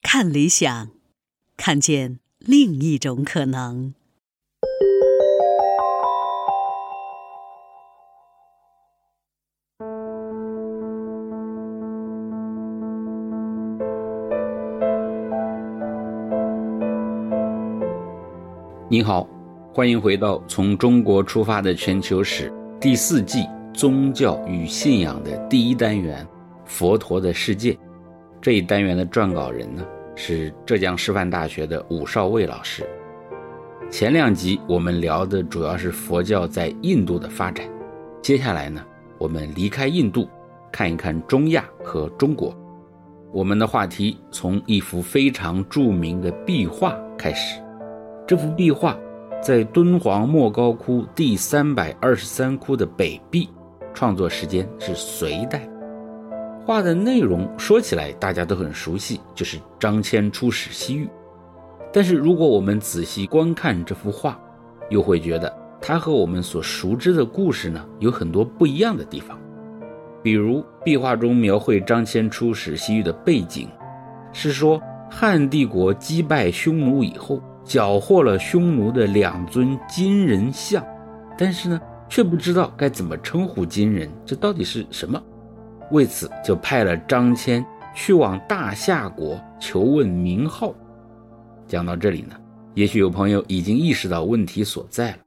看理想，看见另一种可能。您好，欢迎回到从中国出发的全球史第四季宗教与信仰的第一单元——佛陀的世界。这一单元的撰稿人呢是浙江师范大学的武少卫老师。前两集我们聊的主要是佛教在印度的发展，接下来呢，我们离开印度，看一看中亚和中国。我们的话题从一幅非常著名的壁画开始。这幅壁画在敦煌莫高窟第三百二十三窟的北壁，创作时间是隋代。画的内容说起来大家都很熟悉，就是张骞出使西域。但是如果我们仔细观看这幅画，又会觉得它和我们所熟知的故事呢有很多不一样的地方。比如壁画中描绘张骞出使西域的背景，是说汉帝国击败匈奴以后，缴获了匈奴的两尊金人像，但是呢却不知道该怎么称呼金人，这到底是什么？为此，就派了张骞去往大夏国求问名号。讲到这里呢，也许有朋友已经意识到问题所在了。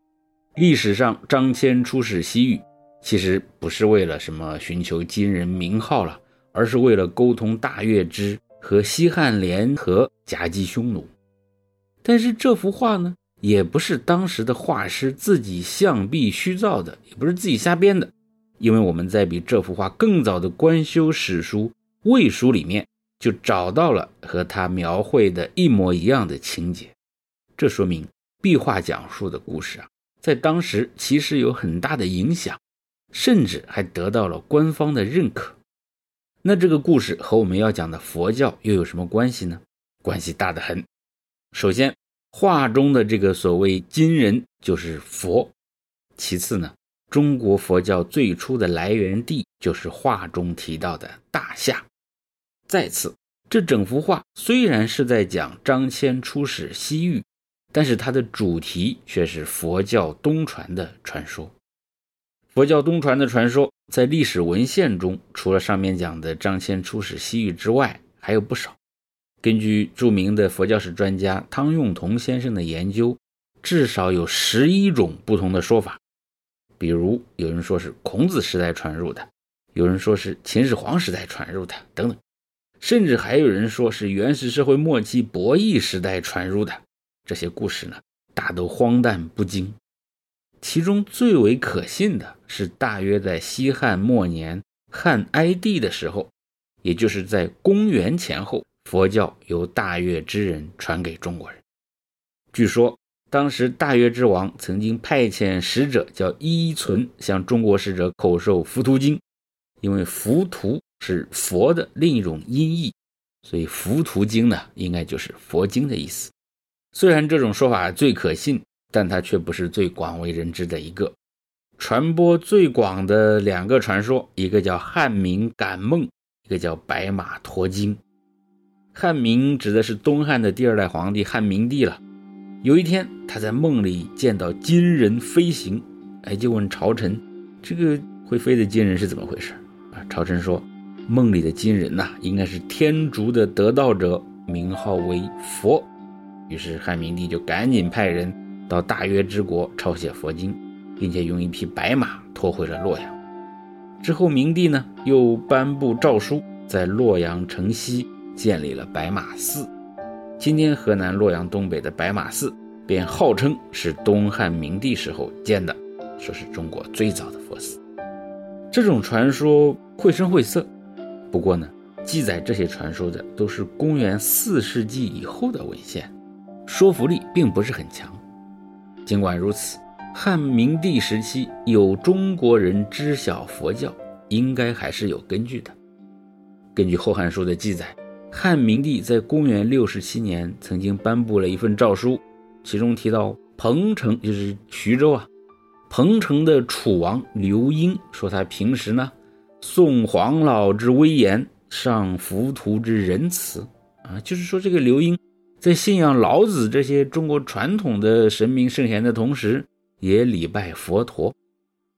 历史上，张骞出使西域，其实不是为了什么寻求金人名号了，而是为了沟通大月支和西汉联合夹击匈奴。但是这幅画呢，也不是当时的画师自己象壁虚造的，也不是自己瞎编的。因为我们在比这幅画更早的官修史书《魏书》里面就找到了和他描绘的一模一样的情节，这说明壁画讲述的故事啊，在当时其实有很大的影响，甚至还得到了官方的认可。那这个故事和我们要讲的佛教又有什么关系呢？关系大得很。首先，画中的这个所谓金人就是佛，其次呢。中国佛教最初的来源地就是画中提到的大夏。再次，这整幅画虽然是在讲张骞出使西域，但是它的主题却是佛教东传的传说。佛教东传的传说在历史文献中，除了上面讲的张骞出使西域之外，还有不少。根据著名的佛教史专家汤用彤先生的研究，至少有十一种不同的说法。比如有人说是孔子时代传入的，有人说是秦始皇时代传入的，等等，甚至还有人说是原始社会末期博弈时代传入的。这些故事呢，大都荒诞不经。其中最为可信的是，大约在西汉末年汉哀帝的时候，也就是在公元前后，佛教由大月之人传给中国人。据说。当时大月之王曾经派遣使者叫依存向中国使者口授《浮屠经》，因为“浮屠”是佛的另一种音译，所以《浮屠经》呢应该就是佛经的意思。虽然这种说法最可信，但它却不是最广为人知的一个。传播最广的两个传说，一个叫汉明感梦，一个叫白马驮经。汉明指的是东汉的第二代皇帝汉明帝了。有一天，他在梦里见到金人飞行，哎，就问朝臣：“这个会飞的金人是怎么回事？”啊，朝臣说：“梦里的金人呐，应该是天竺的得道者，名号为佛。”于是汉明帝就赶紧派人到大约之国抄写佛经，并且用一匹白马拖回了洛阳。之后，明帝呢又颁布诏书，在洛阳城西建立了白马寺。今天河南洛阳东北的白马寺，便号称是东汉明帝时候建的，说是中国最早的佛寺。这种传说绘声绘色，不过呢，记载这些传说的都是公元四世纪以后的文献，说服力并不是很强。尽管如此，汉明帝时期有中国人知晓佛教，应该还是有根据的。根据《后汉书》的记载。汉明帝在公元六十七年曾经颁布了一份诏书，其中提到彭城，就是徐州啊，彭城的楚王刘英说他平时呢，颂黄老之威严，上浮屠之仁慈，啊，就是说这个刘英在信仰老子这些中国传统的神明圣贤的同时，也礼拜佛陀。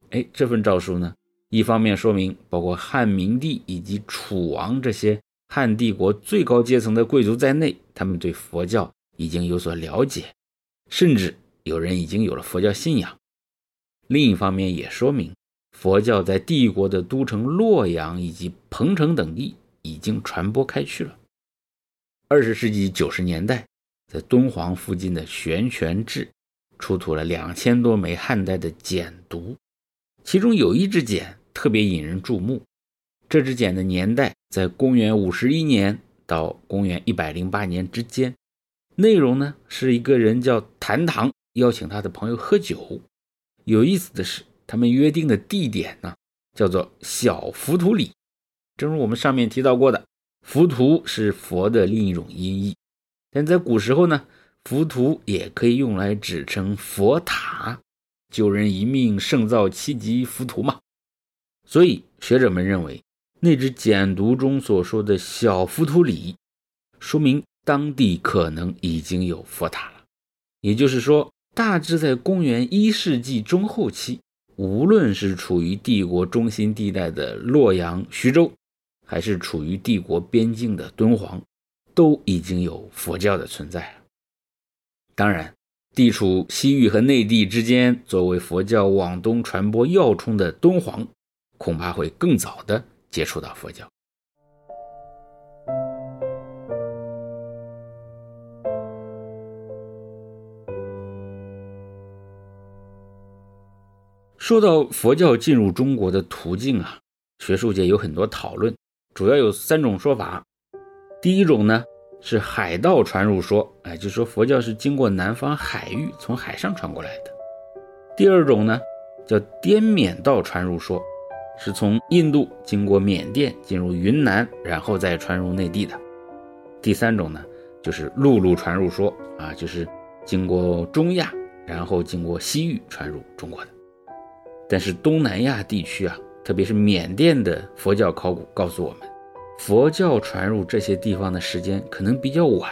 哎，这份诏书呢，一方面说明包括汉明帝以及楚王这些汉帝国最高阶层的贵族在内，他们对佛教已经有所了解，甚至有人已经有了佛教信仰。另一方面也说明。佛教在帝国的都城洛阳以及彭城等地已经传播开去了。二十世纪九十年代，在敦煌附近的玄泉志出土了两千多枚汉代的简牍，其中有一支简特别引人注目。这支简的年代在公元五十一年到公元一百零八年之间，内容呢是一个人叫谭唐邀请他的朋友喝酒。有意思的是。他们约定的地点呢，叫做小浮屠里。正如我们上面提到过的，浮屠是佛的另一种音译，但在古时候呢，浮屠也可以用来指称佛塔，救人一命胜造七级浮屠嘛。所以学者们认为，那只简牍中所说的小浮屠里，说明当地可能已经有佛塔了。也就是说，大致在公元一世纪中后期。无论是处于帝国中心地带的洛阳、徐州，还是处于帝国边境的敦煌，都已经有佛教的存在了。当然，地处西域和内地之间，作为佛教往东传播要冲的敦煌，恐怕会更早的接触到佛教。说到佛教进入中国的途径啊，学术界有很多讨论，主要有三种说法。第一种呢是海盗传入说，哎，就说佛教是经过南方海域从海上传过来的。第二种呢叫滇缅道传入说，是从印度经过缅甸进入云南，然后再传入内地的。第三种呢就是陆路传入说，啊，就是经过中亚，然后经过西域传入中国的。但是东南亚地区啊，特别是缅甸的佛教考古告诉我们，佛教传入这些地方的时间可能比较晚，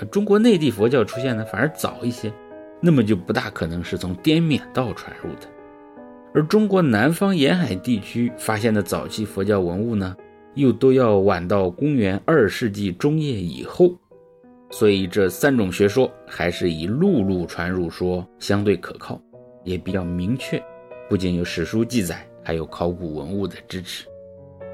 而中国内地佛教出现的反而早一些，那么就不大可能是从滇缅道传入的。而中国南方沿海地区发现的早期佛教文物呢，又都要晚到公元二世纪中叶以后，所以这三种学说还是以陆路传入说相对可靠，也比较明确。不仅有史书记载，还有考古文物的支持。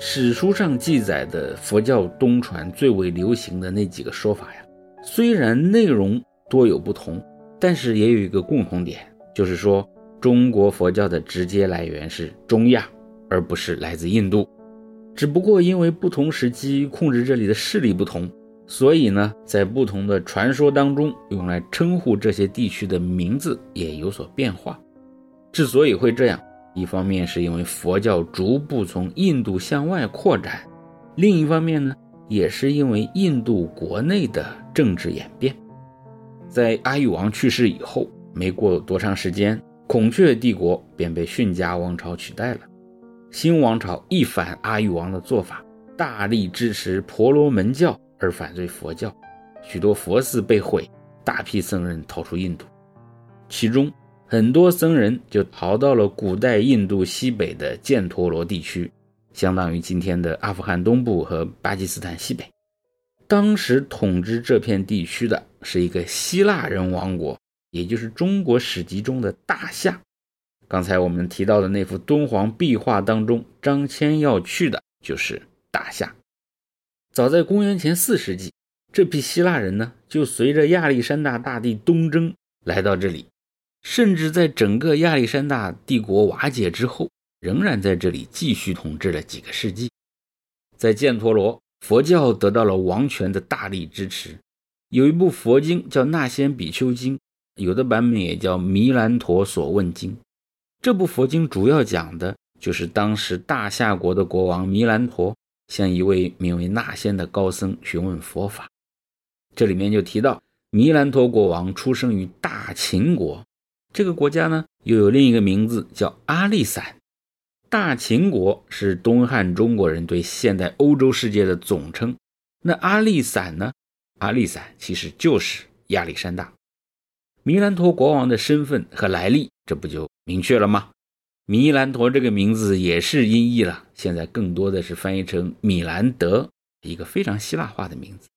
史书上记载的佛教东传最为流行的那几个说法呀，虽然内容多有不同，但是也有一个共同点，就是说中国佛教的直接来源是中亚，而不是来自印度。只不过因为不同时期控制这里的势力不同，所以呢，在不同的传说当中，用来称呼这些地区的名字也有所变化。之所以会这样，一方面是因为佛教逐步从印度向外扩展，另一方面呢，也是因为印度国内的政治演变。在阿育王去世以后，没过多长时间，孔雀帝国便被逊家王朝取代了。新王朝一反阿育王的做法，大力支持婆罗门教而反对佛教，许多佛寺被毁，大批僧人逃出印度，其中。很多僧人就逃到了古代印度西北的犍陀罗地区，相当于今天的阿富汗东部和巴基斯坦西北。当时统治这片地区的是一个希腊人王国，也就是中国史籍中的大夏。刚才我们提到的那幅敦煌壁画当中，张骞要去的就是大夏。早在公元前四世纪，这批希腊人呢就随着亚历山大大帝东征来到这里。甚至在整个亚历山大帝国瓦解之后，仍然在这里继续统治了几个世纪。在犍陀罗，佛教得到了王权的大力支持。有一部佛经叫《那仙比丘经》，有的版本也叫《弥兰陀所问经》。这部佛经主要讲的就是当时大夏国的国王弥兰陀向一位名为那仙的高僧询问佛法。这里面就提到，弥兰陀国王出生于大秦国。这个国家呢，又有另一个名字叫阿利散。大秦国是东汉中国人对现代欧洲世界的总称。那阿利散呢，阿利散其实就是亚历山大。米兰陀国王的身份和来历，这不就明确了吗？米兰陀这个名字也是音译了，现在更多的是翻译成米兰德，一个非常希腊化的名字。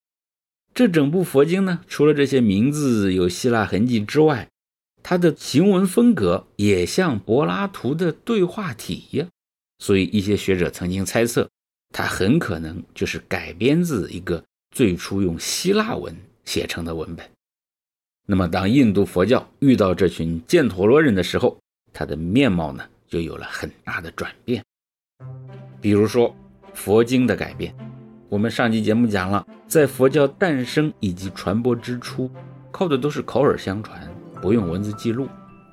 这整部佛经呢，除了这些名字有希腊痕迹之外，它的行文风格也像柏拉图的对话体一样，所以一些学者曾经猜测，它很可能就是改编自一个最初用希腊文写成的文本。那么，当印度佛教遇到这群犍陀罗人的时候，它的面貌呢就有了很大的转变。比如说，佛经的改变。我们上期节目讲了，在佛教诞生以及传播之初，靠的都是口耳相传，不用文字记录。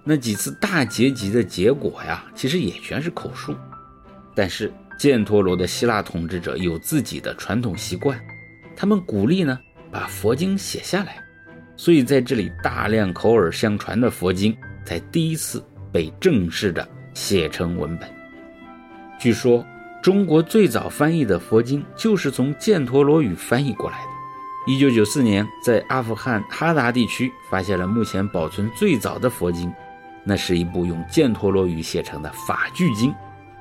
那几次大结集的结果呀，其实也全是口述。但是，犍陀罗的希腊统治者有自己的传统习惯，他们鼓励呢把佛经写下来。所以在这里，大量口耳相传的佛经才第一次被正式的写成文本。据说，中国最早翻译的佛经就是从犍陀罗语翻译过来的。一九九四年，在阿富汗哈达地区发现了目前保存最早的佛经，那是一部用犍陀罗语写成的法句经，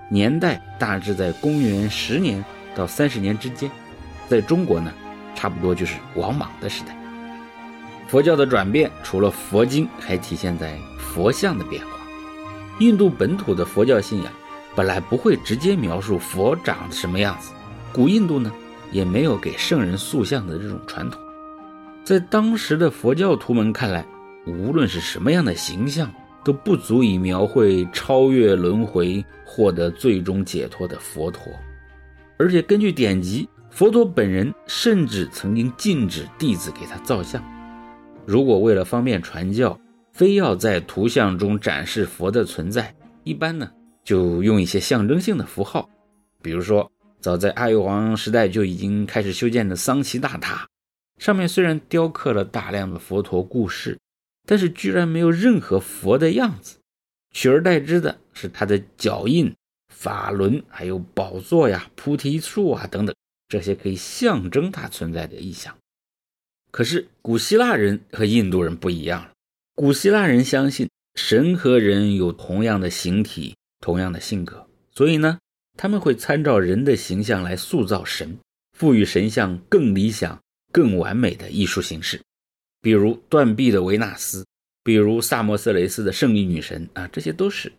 年代大致在公元十年到三十年之间。在中国呢，差不多就是王莽的时代。佛教的转变，除了佛经，还体现在佛像的变化。印度本土的佛教信仰本来不会直接描述佛长什么样子，古印度呢也没有给圣人塑像的这种传统。在当时的佛教徒们看来，无论是什么样的形象，都不足以描绘超越轮回、获得最终解脱的佛陀。而且根据典籍，佛陀本人甚至曾经禁止弟子给他造像。如果为了方便传教，非要在图像中展示佛的存在，一般呢就用一些象征性的符号，比如说早在阿育王时代就已经开始修建的桑奇大塔，上面虽然雕刻了大量的佛陀故事，但是居然没有任何佛的样子，取而代之的是他的脚印、法轮，还有宝座呀、菩提树啊等等这些可以象征他存在的意象。可是古希腊人和印度人不一样了。古希腊人相信神和人有同样的形体、同样的性格，所以呢，他们会参照人的形象来塑造神，赋予神像更理想、更完美的艺术形式。比如断臂的维纳斯，比如萨摩斯雷斯的胜利女神啊，这些都是。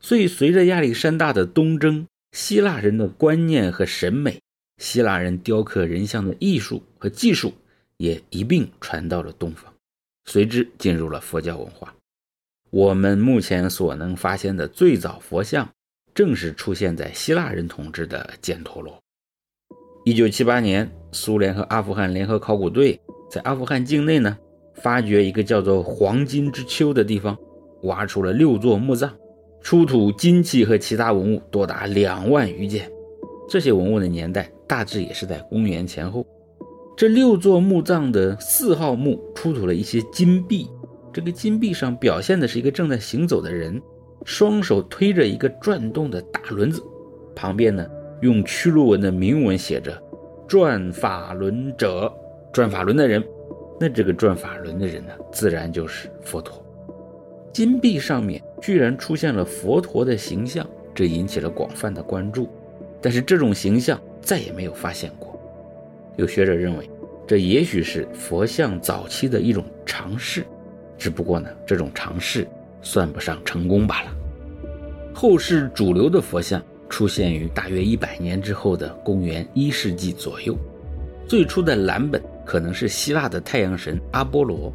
所以，随着亚历山大的东征，希腊人的观念和审美，希腊人雕刻人像的艺术和技术。也一并传到了东方，随之进入了佛教文化。我们目前所能发现的最早佛像，正是出现在希腊人统治的犍陀罗。一九七八年，苏联和阿富汗联合考古队在阿富汗境内呢，发掘一个叫做“黄金之丘”的地方，挖出了六座墓葬，出土金器和其他文物多达两万余件。这些文物的年代大致也是在公元前后。这六座墓葬的四号墓出土了一些金币，这个金币上表现的是一个正在行走的人，双手推着一个转动的大轮子，旁边呢用屈鹿文的铭文写着“转法轮者”，转法轮的人。那这个转法轮的人呢，自然就是佛陀。金币上面居然出现了佛陀的形象，这引起了广泛的关注。但是这种形象再也没有发现过。有学者认为，这也许是佛像早期的一种尝试，只不过呢，这种尝试算不上成功罢了。后世主流的佛像出现于大约一百年之后的公元一世纪左右。最初的蓝本可能是希腊的太阳神阿波罗，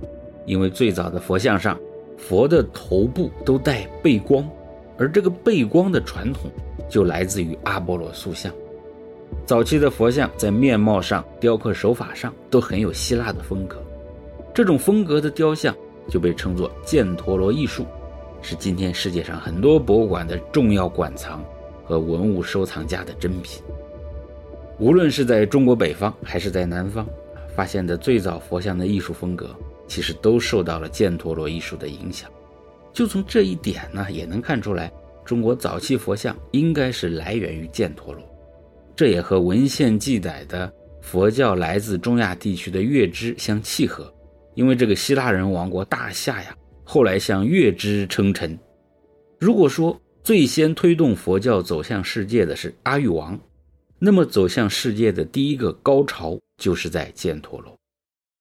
因为最早的佛像上，佛的头部都带背光，而这个背光的传统就来自于阿波罗塑像。早期的佛像在面貌上、雕刻手法上都很有希腊的风格，这种风格的雕像就被称作犍陀罗艺术，是今天世界上很多博物馆的重要馆藏和文物收藏家的珍品。无论是在中国北方还是在南方，发现的最早佛像的艺术风格，其实都受到了犍陀罗艺术的影响。就从这一点呢，也能看出来，中国早期佛像应该是来源于犍陀罗。这也和文献记载的佛教来自中亚地区的月支相契合，因为这个希腊人王国大夏呀，后来向月支称臣。如果说最先推动佛教走向世界的是阿育王，那么走向世界的第一个高潮就是在犍陀罗。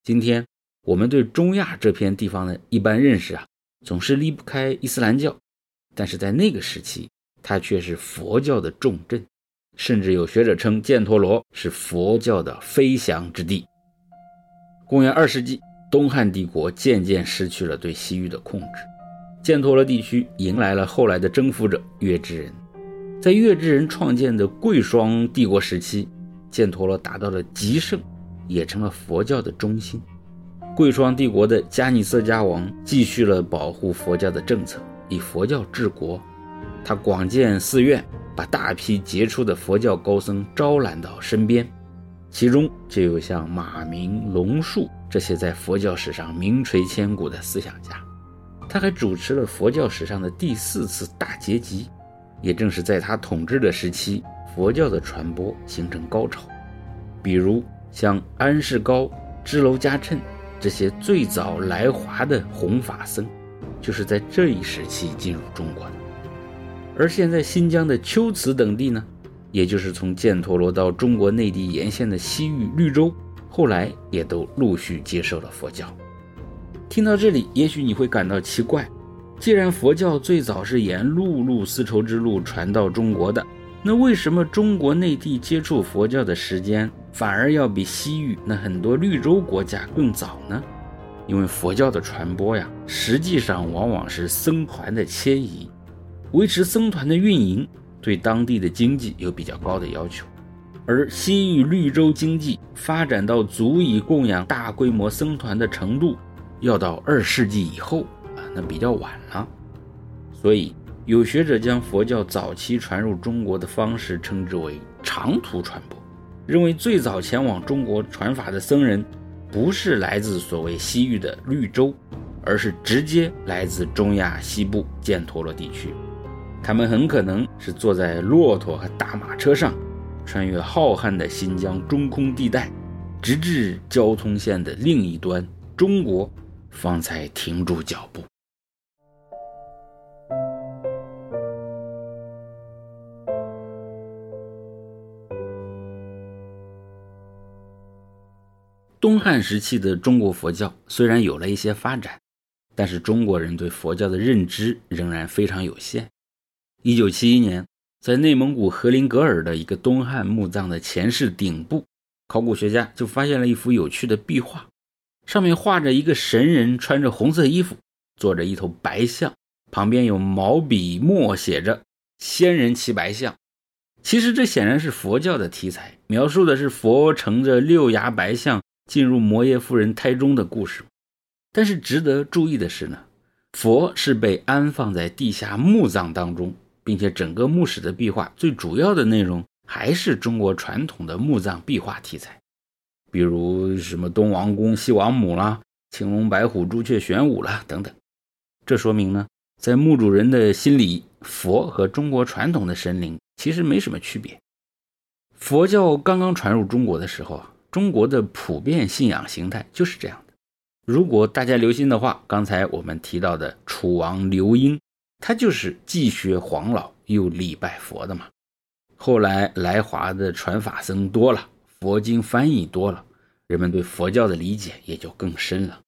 今天我们对中亚这片地方的一般认识啊，总是离不开伊斯兰教，但是在那个时期，它却是佛教的重镇。甚至有学者称犍陀罗是佛教的飞翔之地。公元二世纪，东汉帝国渐渐失去了对西域的控制，犍陀罗地区迎来了后来的征服者月支人。在月支人创建的贵霜帝国时期，犍陀罗达到了极盛，也成了佛教的中心。贵霜帝国的迦尼色迦王继续了保护佛教的政策，以佛教治国。他广建寺院。把大批杰出的佛教高僧招揽到身边，其中就有像马明、龙树这些在佛教史上名垂千古的思想家。他还主持了佛教史上的第四次大结集，也正是在他统治的时期，佛教的传播形成高潮。比如像安世高、支娄迦谶这些最早来华的弘法僧，就是在这一时期进入中国的。而现在新疆的龟兹等地呢，也就是从犍陀罗到中国内地沿线的西域绿洲，后来也都陆续接受了佛教。听到这里，也许你会感到奇怪：既然佛教最早是沿陆路丝绸之路传到中国的，那为什么中国内地接触佛教的时间反而要比西域那很多绿洲国家更早呢？因为佛教的传播呀，实际上往往是僧团的迁移。维持僧团的运营，对当地的经济有比较高的要求，而西域绿洲经济发展到足以供养大规模僧团的程度，要到二世纪以后啊，那比较晚了。所以有学者将佛教早期传入中国的方式称之为长途传播，认为最早前往中国传法的僧人，不是来自所谓西域的绿洲，而是直接来自中亚西部犍陀罗地区。他们很可能是坐在骆驼和大马车上，穿越浩瀚的新疆中空地带，直至交通线的另一端——中国，方才停住脚步。东汉时期的中国佛教虽然有了一些发展，但是中国人对佛教的认知仍然非常有限。一九七一年，在内蒙古和林格尔的一个东汉墓葬的前室顶部，考古学家就发现了一幅有趣的壁画，上面画着一个神人穿着红色衣服，坐着一头白象，旁边有毛笔墨写着“仙人骑白象”。其实这显然是佛教的题材，描述的是佛乘着六牙白象进入摩耶夫人胎中的故事。但是值得注意的是呢，佛是被安放在地下墓葬当中。并且整个墓室的壁画最主要的内容还是中国传统的墓葬壁画题材，比如什么东王公、西王母啦、青龙白虎、朱雀玄武啦等等。这说明呢，在墓主人的心里，佛和中国传统的神灵其实没什么区别。佛教刚刚传入中国的时候啊，中国的普遍信仰形态就是这样的。如果大家留心的话，刚才我们提到的楚王刘英。他就是既学黄老又礼拜佛的嘛。后来来华的传法僧多了，佛经翻译多了，人们对佛教的理解也就更深了。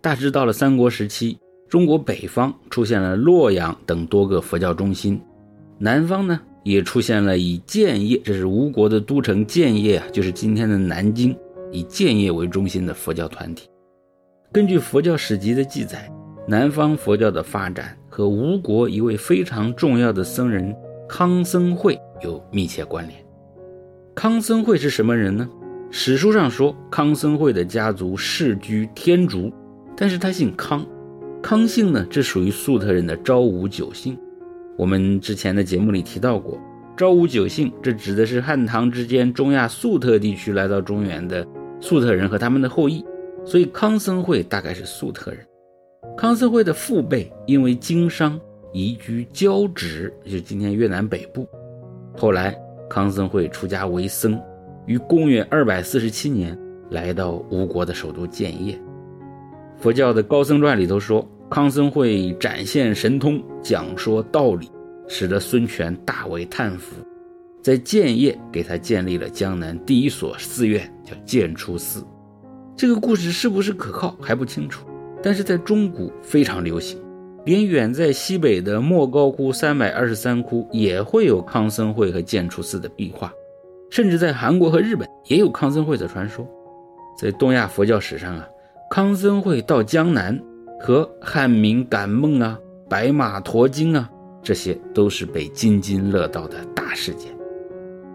大致到了三国时期，中国北方出现了洛阳等多个佛教中心，南方呢也出现了以建业，这是吴国的都城建业啊，就是今天的南京，以建业为中心的佛教团体。根据佛教史籍的记载，南方佛教的发展。和吴国一位非常重要的僧人康僧会有密切关联。康僧会是什么人呢？史书上说康僧会的家族世居天竺，但是他姓康。康姓呢，这属于粟特人的昭武九姓。我们之前的节目里提到过，昭武九姓，这指的是汉唐之间中亚粟特地区来到中原的粟特人和他们的后裔，所以康僧会大概是粟特人。康僧会的父辈因为经商移居交趾，就是今天越南北部。后来康僧会出家为僧，于公元二百四十七年来到吴国的首都建业。佛教的高僧传里头说，康僧会展现神通，讲说道理，使得孙权大为叹服，在建业给他建立了江南第一所寺院，叫建初寺。这个故事是不是可靠还不清楚，但是在中古非常流行，连远在西北的莫高窟三百二十三窟也会有康僧会和建初寺的壁画，甚至在韩国和日本也有康僧会的传说。在东亚佛教史上啊。康僧会到江南，和汉民感梦啊、白马驮经啊，这些都是被津津乐道的大事件。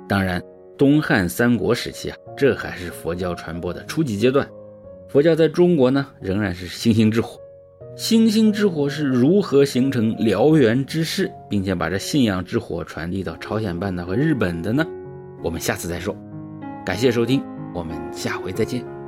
当然，东汉三国时期啊，这还是佛教传播的初级阶段。佛教在中国呢，仍然是星星之火。星星之火是如何形成燎原之势，并且把这信仰之火传递到朝鲜半岛和日本的呢？我们下次再说。感谢收听，我们下回再见。